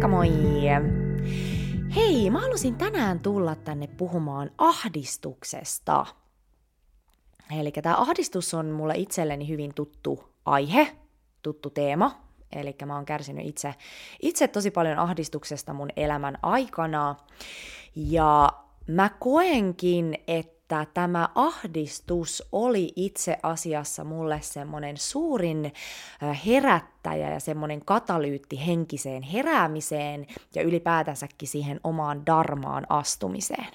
Moikka moi! Hei, mä halusin tänään tulla tänne puhumaan ahdistuksesta. Eli tämä ahdistus on mulle itselleni hyvin tuttu aihe, tuttu teema. Eli mä oon kärsinyt itse, itse tosi paljon ahdistuksesta mun elämän aikana. Ja mä koenkin, että että tämä ahdistus oli itse asiassa mulle semmoinen suurin herättäjä ja semmoinen katalyytti henkiseen heräämiseen ja ylipäätänsäkin siihen omaan darmaan astumiseen.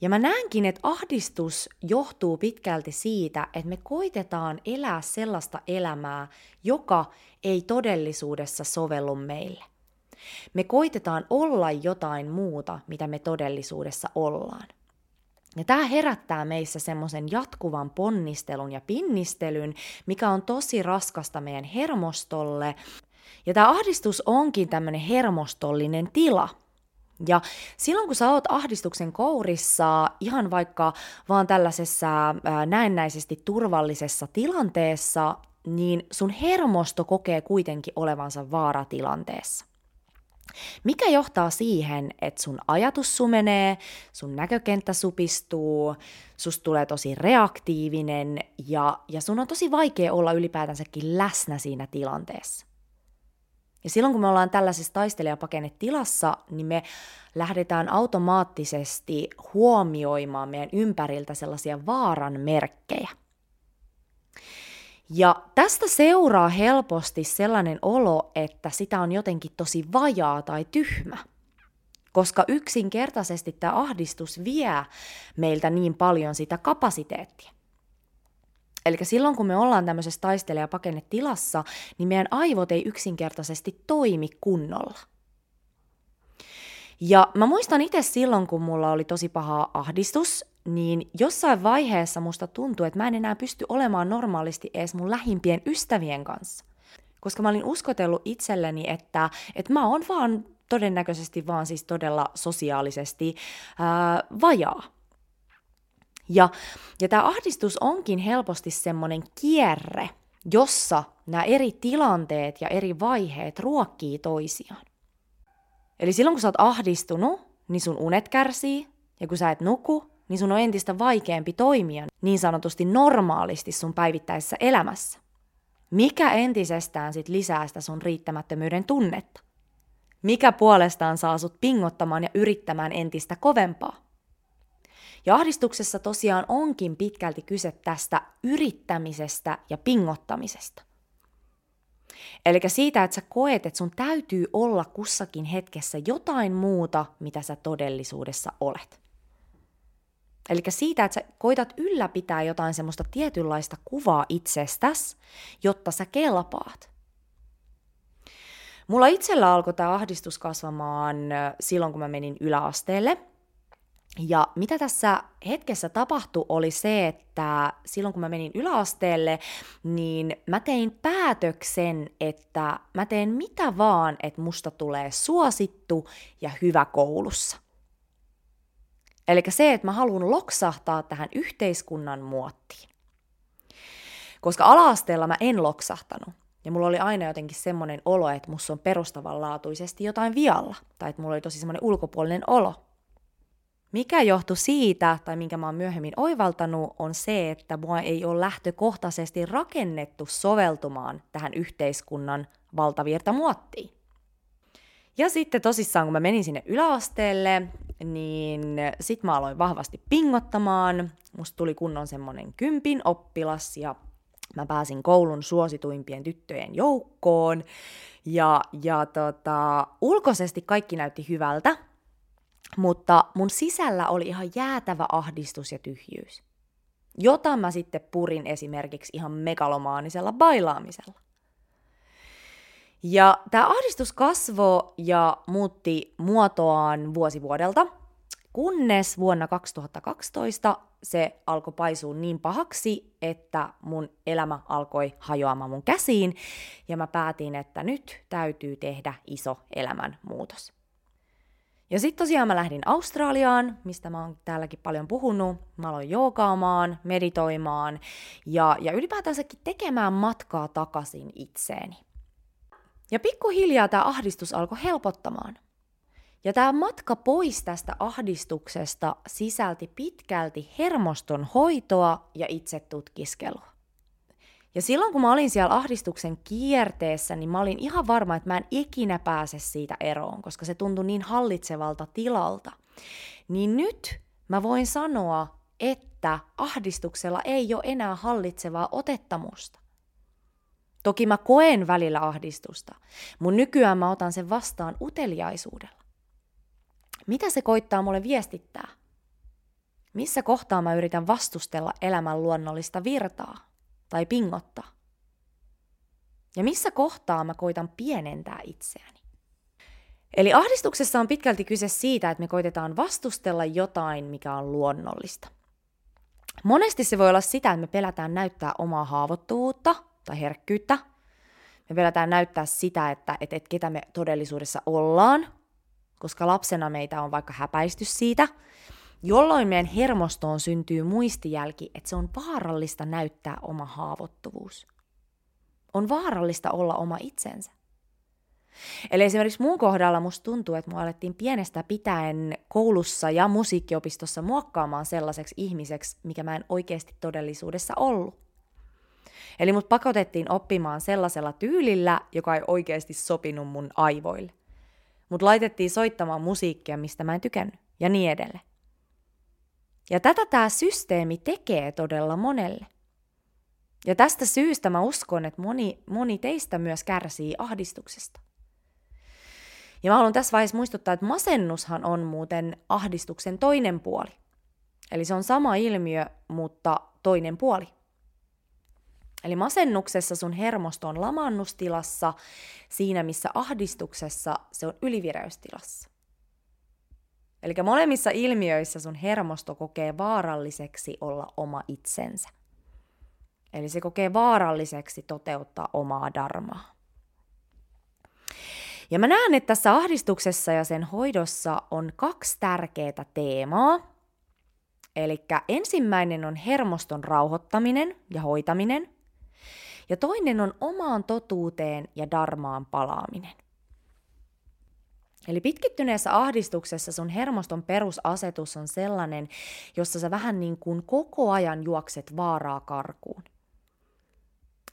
Ja mä näenkin, että ahdistus johtuu pitkälti siitä, että me koitetaan elää sellaista elämää, joka ei todellisuudessa sovellu meille. Me koitetaan olla jotain muuta, mitä me todellisuudessa ollaan. Ja tämä herättää meissä semmoisen jatkuvan ponnistelun ja pinnistelyn, mikä on tosi raskasta meidän hermostolle. Ja tämä ahdistus onkin tämmöinen hermostollinen tila. Ja silloin kun sä oot ahdistuksen kourissa, ihan vaikka vaan tällaisessa näennäisesti turvallisessa tilanteessa, niin sun hermosto kokee kuitenkin olevansa vaaratilanteessa. Mikä johtaa siihen, että sun ajatus sumenee, sun näkökenttä supistuu, susta tulee tosi reaktiivinen ja, ja sun on tosi vaikea olla ylipäätänsäkin läsnä siinä tilanteessa. Ja silloin kun me ollaan tällaisessa taistelijapakennetilassa, niin me lähdetään automaattisesti huomioimaan meidän ympäriltä sellaisia vaaran merkkejä. Ja tästä seuraa helposti sellainen olo, että sitä on jotenkin tosi vajaa tai tyhmä. Koska yksinkertaisesti tämä ahdistus vie meiltä niin paljon sitä kapasiteettia. Eli silloin kun me ollaan tämmöisessä taistelija tilassa, niin meidän aivot ei yksinkertaisesti toimi kunnolla. Ja mä muistan itse silloin, kun mulla oli tosi paha ahdistus, niin jossain vaiheessa musta tuntui, että mä en enää pysty olemaan normaalisti edes mun lähimpien ystävien kanssa. Koska mä olin uskotellut itselleni, että, että mä oon vaan todennäköisesti vaan siis todella sosiaalisesti ää, vajaa. Ja, ja tämä ahdistus onkin helposti semmoinen kierre, jossa nämä eri tilanteet ja eri vaiheet ruokkii toisiaan. Eli silloin kun sä oot ahdistunut, niin sun unet kärsii, ja kun sä et nuku, niin sun on entistä vaikeampi toimia niin sanotusti normaalisti sun päivittäisessä elämässä. Mikä entisestään sit lisää sitä sun riittämättömyyden tunnetta? Mikä puolestaan saa sut pingottamaan ja yrittämään entistä kovempaa? Ja ahdistuksessa tosiaan onkin pitkälti kyse tästä yrittämisestä ja pingottamisesta. Eli siitä, että sä koet, että sun täytyy olla kussakin hetkessä jotain muuta, mitä sä todellisuudessa olet. Eli siitä, että sä koitat ylläpitää jotain semmoista tietynlaista kuvaa itsestäs, jotta sä kelpaat. Mulla itsellä alkoi tämä ahdistus kasvamaan silloin, kun mä menin yläasteelle. Ja mitä tässä hetkessä tapahtui oli se, että silloin kun mä menin yläasteelle, niin mä tein päätöksen, että mä teen mitä vaan, että musta tulee suosittu ja hyvä koulussa – Eli se, että mä haluan loksahtaa tähän yhteiskunnan muottiin. Koska alaasteella mä en loksahtanut. Ja mulla oli aina jotenkin semmoinen olo, että musta on perustavanlaatuisesti jotain vialla. Tai että mulla oli tosi semmoinen ulkopuolinen olo. Mikä johtui siitä, tai minkä mä oon myöhemmin oivaltanut, on se, että mua ei ole lähtökohtaisesti rakennettu soveltumaan tähän yhteiskunnan valtavirtamuottiin. Ja sitten tosissaan, kun mä menin sinne yläasteelle, niin sit mä aloin vahvasti pingottamaan. Musta tuli kunnon semmonen kympin oppilas ja mä pääsin koulun suosituimpien tyttöjen joukkoon. Ja, ja tota, ulkoisesti kaikki näytti hyvältä, mutta mun sisällä oli ihan jäätävä ahdistus ja tyhjyys, jota mä sitten purin esimerkiksi ihan megalomaanisella bailaamisella. Ja tämä ahdistus kasvoi ja muutti muotoaan vuosi vuodelta, kunnes vuonna 2012 se alkoi paisua niin pahaksi, että mun elämä alkoi hajoamaan mun käsiin, ja mä päätin, että nyt täytyy tehdä iso elämänmuutos. Ja sitten tosiaan mä lähdin Australiaan, mistä mä oon täälläkin paljon puhunut. Mä aloin joogaamaan, meditoimaan ja, ja ylipäätänsäkin tekemään matkaa takaisin itseeni. Ja pikkuhiljaa tämä ahdistus alkoi helpottamaan. Ja tämä matka pois tästä ahdistuksesta sisälti pitkälti hermoston hoitoa ja itse tutkiskelua. Ja silloin kun mä olin siellä ahdistuksen kierteessä, niin mä olin ihan varma, että mä en ikinä pääse siitä eroon, koska se tuntui niin hallitsevalta tilalta. Niin nyt mä voin sanoa, että ahdistuksella ei ole enää hallitsevaa otettamusta. Toki mä koen välillä ahdistusta, mun nykyään mä otan sen vastaan uteliaisuudella. Mitä se koittaa mulle viestittää? Missä kohtaa mä yritän vastustella elämän luonnollista virtaa tai pingottaa? Ja missä kohtaa mä koitan pienentää itseäni? Eli ahdistuksessa on pitkälti kyse siitä, että me koitetaan vastustella jotain, mikä on luonnollista. Monesti se voi olla sitä, että me pelätään näyttää omaa haavoittuvuutta tai herkkyyttä. Me pelätään näyttää sitä, että, että, että ketä me todellisuudessa ollaan, koska lapsena meitä on vaikka häpäisty siitä, jolloin meidän hermostoon syntyy muistijälki, että se on vaarallista näyttää oma haavoittuvuus. On vaarallista olla oma itsensä. Eli esimerkiksi mun kohdalla musta tuntuu, että mua alettiin pienestä pitäen koulussa ja musiikkiopistossa muokkaamaan sellaiseksi ihmiseksi, mikä mä en oikeasti todellisuudessa ollut. Eli mut pakotettiin oppimaan sellaisella tyylillä, joka ei oikeasti sopinut mun aivoille. Mut laitettiin soittamaan musiikkia, mistä mä en tykännyt, ja niin edelleen. Ja tätä tämä systeemi tekee todella monelle. Ja tästä syystä mä uskon, että moni, moni teistä myös kärsii ahdistuksesta. Ja mä haluan tässä vaiheessa muistuttaa, että masennushan on muuten ahdistuksen toinen puoli. Eli se on sama ilmiö, mutta toinen puoli. Eli masennuksessa sun hermosto on lamannustilassa, siinä missä ahdistuksessa se on ylivireystilassa. Eli molemmissa ilmiöissä sun hermosto kokee vaaralliseksi olla oma itsensä. Eli se kokee vaaralliseksi toteuttaa omaa darmaa. Ja mä näen, että tässä ahdistuksessa ja sen hoidossa on kaksi tärkeää teemaa. Eli ensimmäinen on hermoston rauhoittaminen ja hoitaminen. Ja toinen on omaan totuuteen ja darmaan palaaminen. Eli pitkittyneessä ahdistuksessa sun hermoston perusasetus on sellainen, jossa sä vähän niin kuin koko ajan juokset vaaraa karkuun.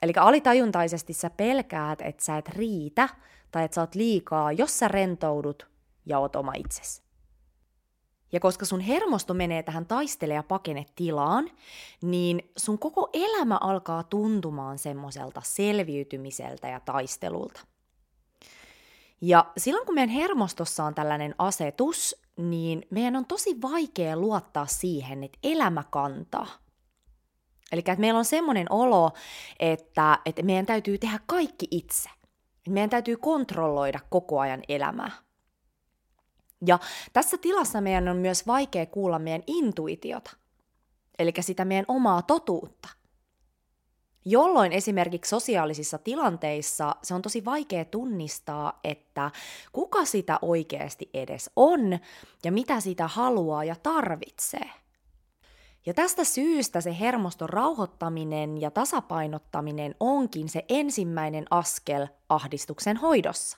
Eli alitajuntaisesti sä pelkäät, että sä et riitä tai että sä oot liikaa, jos sä rentoudut ja oot oma itsesi. Ja koska sun hermosto menee tähän taistele- ja pakene tilaan, niin sun koko elämä alkaa tuntumaan semmoiselta selviytymiseltä ja taistelulta. Ja silloin kun meidän hermostossa on tällainen asetus, niin meidän on tosi vaikea luottaa siihen, että elämä kantaa. Eli että meillä on semmoinen olo, että, että meidän täytyy tehdä kaikki itse. Meidän täytyy kontrolloida koko ajan elämää. Ja tässä tilassa meidän on myös vaikea kuulla meidän intuitiota, eli sitä meidän omaa totuutta. Jolloin esimerkiksi sosiaalisissa tilanteissa se on tosi vaikea tunnistaa, että kuka sitä oikeasti edes on ja mitä sitä haluaa ja tarvitsee – ja tästä syystä se hermoston rauhoittaminen ja tasapainottaminen onkin se ensimmäinen askel ahdistuksen hoidossa.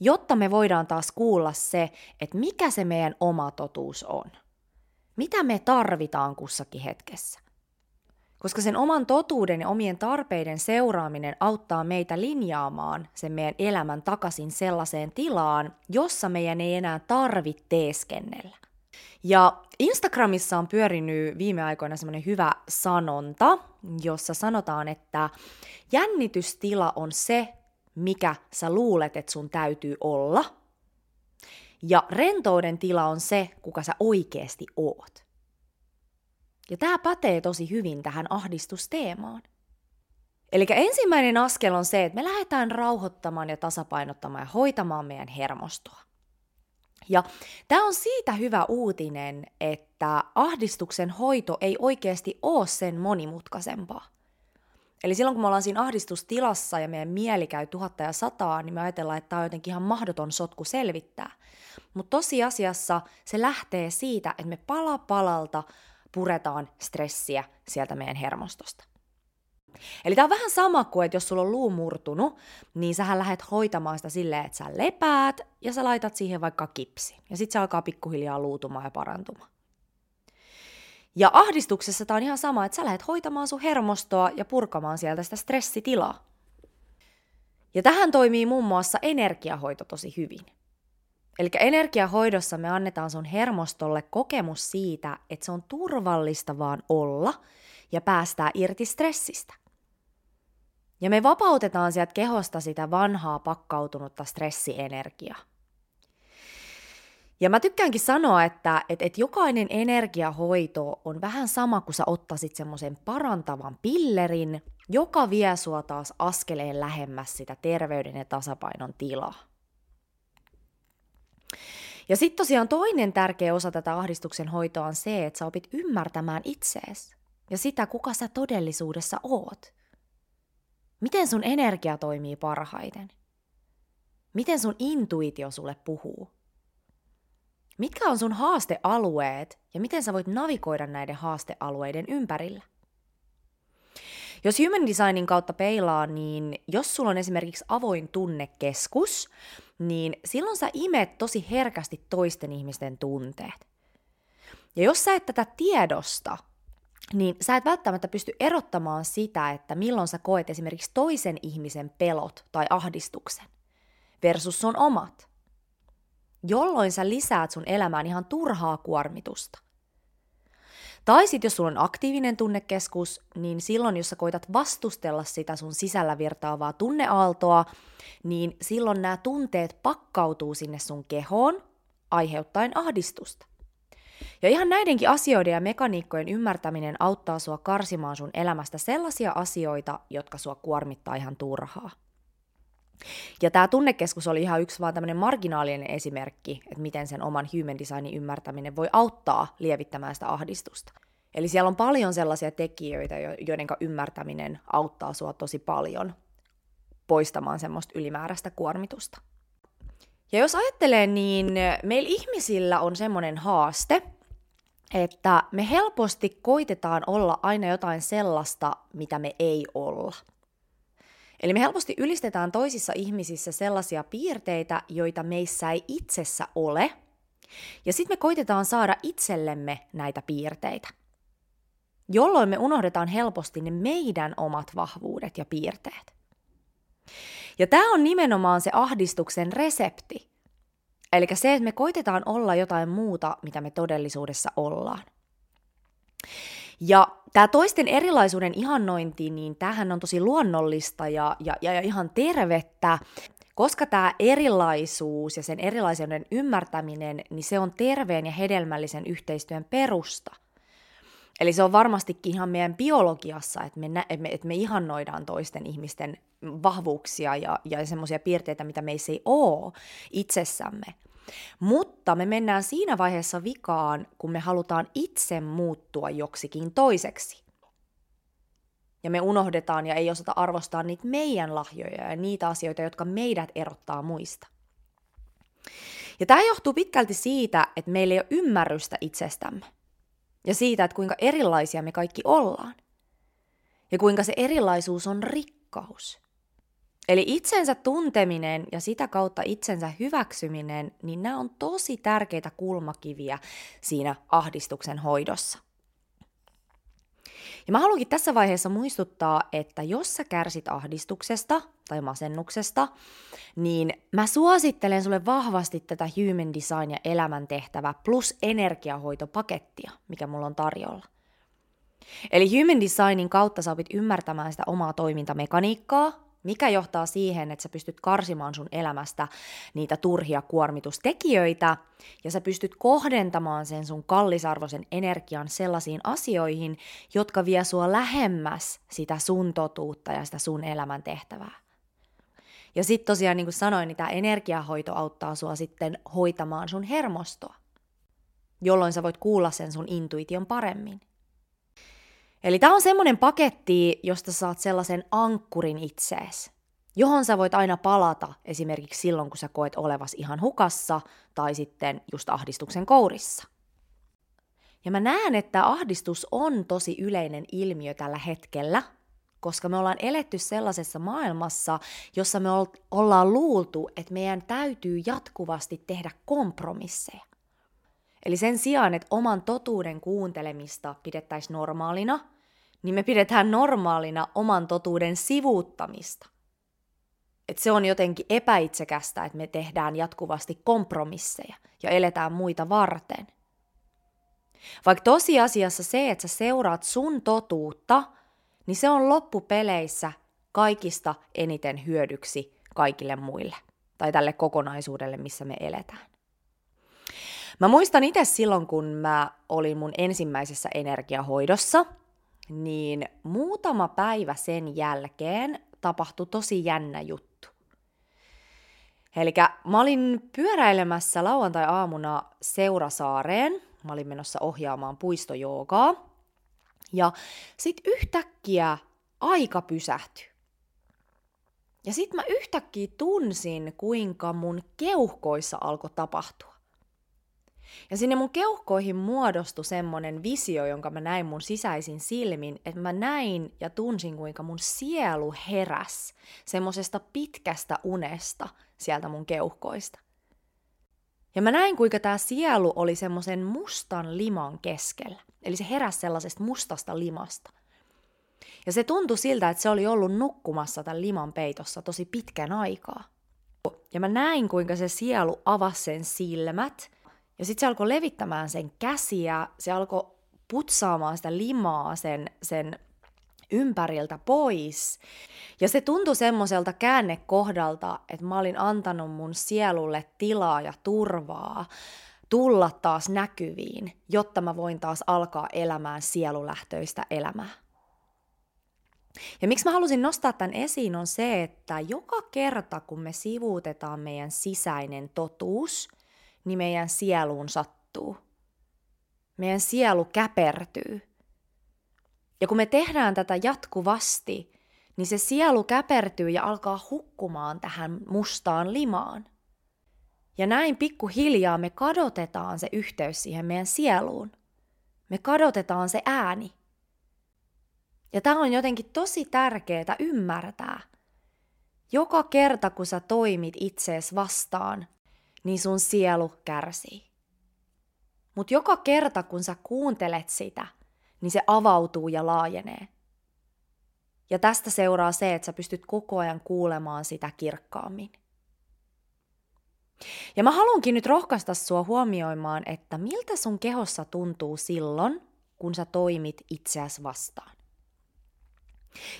Jotta me voidaan taas kuulla se, että mikä se meidän oma totuus on. Mitä me tarvitaan kussakin hetkessä. Koska sen oman totuuden ja omien tarpeiden seuraaminen auttaa meitä linjaamaan sen meidän elämän takaisin sellaiseen tilaan, jossa meidän ei enää tarvitse teeskennellä. Ja Instagramissa on pyörinyt viime aikoina semmoinen hyvä sanonta, jossa sanotaan, että jännitystila on se, mikä sä luulet, että sun täytyy olla. Ja rentouden tila on se, kuka sä oikeasti oot. Ja tämä pätee tosi hyvin tähän ahdistusteemaan. Eli ensimmäinen askel on se, että me lähdetään rauhoittamaan ja tasapainottamaan ja hoitamaan meidän hermostoa. Ja tämä on siitä hyvä uutinen, että ahdistuksen hoito ei oikeasti ole sen monimutkaisempaa. Eli silloin kun me ollaan siinä ahdistustilassa ja meidän mieli käy tuhatta ja sataa, niin me ajatellaan, että tämä on jotenkin ihan mahdoton sotku selvittää. Mutta tosiasiassa se lähtee siitä, että me pala palalta puretaan stressiä sieltä meidän hermostosta. Eli tämä on vähän sama kuin, että jos sulla on luu murtunut, niin sähän lähdet hoitamaan sitä silleen, että sä lepäät ja sä laitat siihen vaikka kipsi. Ja sitten se alkaa pikkuhiljaa luutumaan ja parantumaan. Ja ahdistuksessa tämä on ihan sama, että sä lähdet hoitamaan sun hermostoa ja purkamaan sieltä sitä stressitilaa. Ja tähän toimii muun muassa energiahoito tosi hyvin. Eli energiahoidossa me annetaan sun hermostolle kokemus siitä, että se on turvallista vaan olla ja päästää irti stressistä. Ja me vapautetaan sieltä kehosta sitä vanhaa pakkautunutta stressienergiaa. Ja mä tykkäänkin sanoa, että, että, että jokainen energiahoito on vähän sama kuin sä ottaisit semmoisen parantavan pillerin, joka vie sua taas askeleen lähemmäs sitä terveyden ja tasapainon tilaa. Ja sitten tosiaan toinen tärkeä osa tätä ahdistuksen hoitoa on se, että sä opit ymmärtämään itseesi ja sitä, kuka sä todellisuudessa oot. Miten sun energia toimii parhaiten? Miten sun intuitio sulle puhuu? Mitkä on sun haastealueet ja miten sä voit navigoida näiden haastealueiden ympärillä? Jos human designin kautta peilaa, niin jos sulla on esimerkiksi avoin tunnekeskus, niin silloin sä imet tosi herkästi toisten ihmisten tunteet. Ja jos sä et tätä tiedosta, niin sä et välttämättä pysty erottamaan sitä, että milloin sä koet esimerkiksi toisen ihmisen pelot tai ahdistuksen versus sun omat. Jolloin sä lisäät sun elämään ihan turhaa kuormitusta. Tai sitten jos sulla on aktiivinen tunnekeskus, niin silloin jos sä koitat vastustella sitä sun sisällä virtaavaa tunneaaltoa, niin silloin nämä tunteet pakkautuu sinne sun kehoon, aiheuttaen ahdistusta. Ja ihan näidenkin asioiden ja mekaniikkojen ymmärtäminen auttaa sua karsimaan sun elämästä sellaisia asioita, jotka sua kuormittaa ihan turhaa. Ja tämä tunnekeskus oli ihan yksi vaan tämmöinen marginaalinen esimerkki, että miten sen oman human designin ymmärtäminen voi auttaa lievittämään sitä ahdistusta. Eli siellä on paljon sellaisia tekijöitä, joiden ymmärtäminen auttaa sua tosi paljon poistamaan semmoista ylimääräistä kuormitusta. Ja jos ajattelee, niin meillä ihmisillä on semmoinen haaste, että me helposti koitetaan olla aina jotain sellaista, mitä me ei olla – Eli me helposti ylistetään toisissa ihmisissä sellaisia piirteitä, joita meissä ei itsessä ole, ja sitten me koitetaan saada itsellemme näitä piirteitä, jolloin me unohdetaan helposti ne meidän omat vahvuudet ja piirteet. Ja tämä on nimenomaan se ahdistuksen resepti. Eli se, että me koitetaan olla jotain muuta, mitä me todellisuudessa ollaan. Ja tämä toisten erilaisuuden ihannointi, niin tämähän on tosi luonnollista ja, ja, ja ihan tervettä, koska tämä erilaisuus ja sen erilaisuuden ymmärtäminen, niin se on terveen ja hedelmällisen yhteistyön perusta. Eli se on varmastikin ihan meidän biologiassa, että me, että me, että me ihannoidaan toisten ihmisten vahvuuksia ja, ja semmoisia piirteitä, mitä meissä ei ole itsessämme. Mutta me mennään siinä vaiheessa vikaan, kun me halutaan itse muuttua joksikin toiseksi. Ja me unohdetaan ja ei osata arvostaa niitä meidän lahjoja ja niitä asioita, jotka meidät erottaa muista. Ja tämä johtuu pitkälti siitä, että meillä ei ole ymmärrystä itsestämme. Ja siitä, että kuinka erilaisia me kaikki ollaan. Ja kuinka se erilaisuus on rikkaus. Eli itsensä tunteminen ja sitä kautta itsensä hyväksyminen, niin nämä on tosi tärkeitä kulmakiviä siinä ahdistuksen hoidossa. Ja mä haluankin tässä vaiheessa muistuttaa, että jos sä kärsit ahdistuksesta tai masennuksesta, niin mä suosittelen sulle vahvasti tätä Human Design ja elämäntehtävä plus energiahoitopakettia, mikä mulla on tarjolla. Eli Human Designin kautta sä opit ymmärtämään sitä omaa toimintamekaniikkaa, mikä johtaa siihen, että sä pystyt karsimaan sun elämästä niitä turhia kuormitustekijöitä ja sä pystyt kohdentamaan sen sun kallisarvoisen energian sellaisiin asioihin, jotka vie sua lähemmäs sitä sun totuutta ja sitä sun elämän tehtävää. Ja sitten tosiaan, niin kuin sanoin, niin tämä energiahoito auttaa sua sitten hoitamaan sun hermostoa, jolloin sä voit kuulla sen sun intuition paremmin. Eli tämä on semmoinen paketti, josta saat sellaisen ankkurin itsees, johon sä voit aina palata esimerkiksi silloin, kun sä koet olevas ihan hukassa tai sitten just ahdistuksen kourissa. Ja mä näen, että ahdistus on tosi yleinen ilmiö tällä hetkellä, koska me ollaan eletty sellaisessa maailmassa, jossa me ollaan luultu, että meidän täytyy jatkuvasti tehdä kompromisseja. Eli sen sijaan, että oman totuuden kuuntelemista pidettäisiin normaalina, niin me pidetään normaalina oman totuuden sivuuttamista. Et se on jotenkin epäitsekästä, että me tehdään jatkuvasti kompromisseja ja eletään muita varten. Vaikka tosiasiassa se, että sä seuraat sun totuutta, niin se on loppupeleissä kaikista eniten hyödyksi kaikille muille tai tälle kokonaisuudelle, missä me eletään. Mä muistan itse silloin, kun mä olin mun ensimmäisessä energiahoidossa, niin muutama päivä sen jälkeen tapahtui tosi jännä juttu. Eli mä olin pyöräilemässä lauantai-aamuna Seurasaareen. Mä olin menossa ohjaamaan puistojoogaa. Ja sit yhtäkkiä aika pysähtyi. Ja sit mä yhtäkkiä tunsin, kuinka mun keuhkoissa alkoi tapahtua. Ja sinne mun keuhkoihin muodostui semmonen visio, jonka mä näin mun sisäisin silmin, että mä näin ja tunsin, kuinka mun sielu heräs semmosesta pitkästä unesta sieltä mun keuhkoista. Ja mä näin, kuinka tämä sielu oli semmoisen mustan liman keskellä. Eli se heräsi sellaisesta mustasta limasta. Ja se tuntui siltä, että se oli ollut nukkumassa tämän liman peitossa tosi pitkän aikaa. Ja mä näin, kuinka se sielu avasi sen silmät ja sitten se alkoi levittämään sen käsiä, se alkoi putsaamaan sitä limaa sen, sen ympäriltä pois. Ja se tuntui semmoiselta käännekohdalta, että mä olin antanut mun sielulle tilaa ja turvaa tulla taas näkyviin, jotta mä voin taas alkaa elämään sielulähtöistä elämää. Ja miksi mä halusin nostaa tämän esiin on se, että joka kerta kun me sivuutetaan meidän sisäinen totuus, niin meidän sieluun sattuu. Meidän sielu käpertyy. Ja kun me tehdään tätä jatkuvasti, niin se sielu käpertyy ja alkaa hukkumaan tähän mustaan limaan. Ja näin pikkuhiljaa me kadotetaan se yhteys siihen meidän sieluun. Me kadotetaan se ääni. Ja tämä on jotenkin tosi tärkeää ymmärtää. Joka kerta, kun sä toimit itsees vastaan, niin sun sielu kärsii. Mutta joka kerta, kun sä kuuntelet sitä, niin se avautuu ja laajenee. Ja tästä seuraa se, että sä pystyt koko ajan kuulemaan sitä kirkkaammin. Ja mä haluankin nyt rohkaista sua huomioimaan, että miltä sun kehossa tuntuu silloin, kun sä toimit itseäsi vastaan.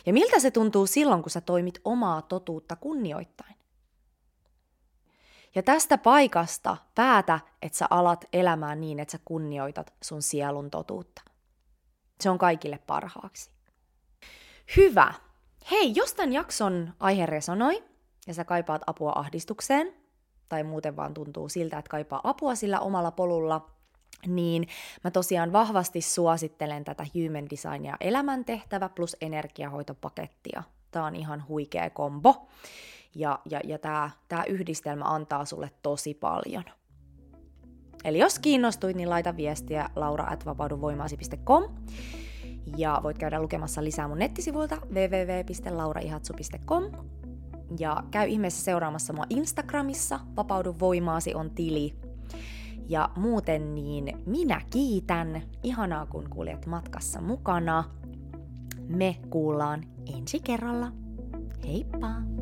Ja miltä se tuntuu silloin, kun sä toimit omaa totuutta kunnioittain. Ja tästä paikasta päätä, että sä alat elämään niin, että sä kunnioitat sun sielun totuutta. Se on kaikille parhaaksi. Hyvä. Hei, jos tämän jakson aihe resonoi ja sä kaipaat apua ahdistukseen, tai muuten vaan tuntuu siltä, että kaipaa apua sillä omalla polulla, niin mä tosiaan vahvasti suosittelen tätä Human Designia elämäntehtävä plus energiahoitopakettia. Tää on ihan huikea kombo. Ja, ja, ja tämä tää yhdistelmä antaa sulle tosi paljon. Eli jos kiinnostuit, niin laita viestiä laura.vapauduvoimaasi.com ja voit käydä lukemassa lisää mun nettisivuilta www.lauraihatsu.com ja käy ihmeessä seuraamassa mua Instagramissa, Vapaudu voimaasi on tili. Ja muuten niin minä kiitän, ihanaa kun kuljet matkassa mukana. Me kuullaan ensi kerralla. Heippa!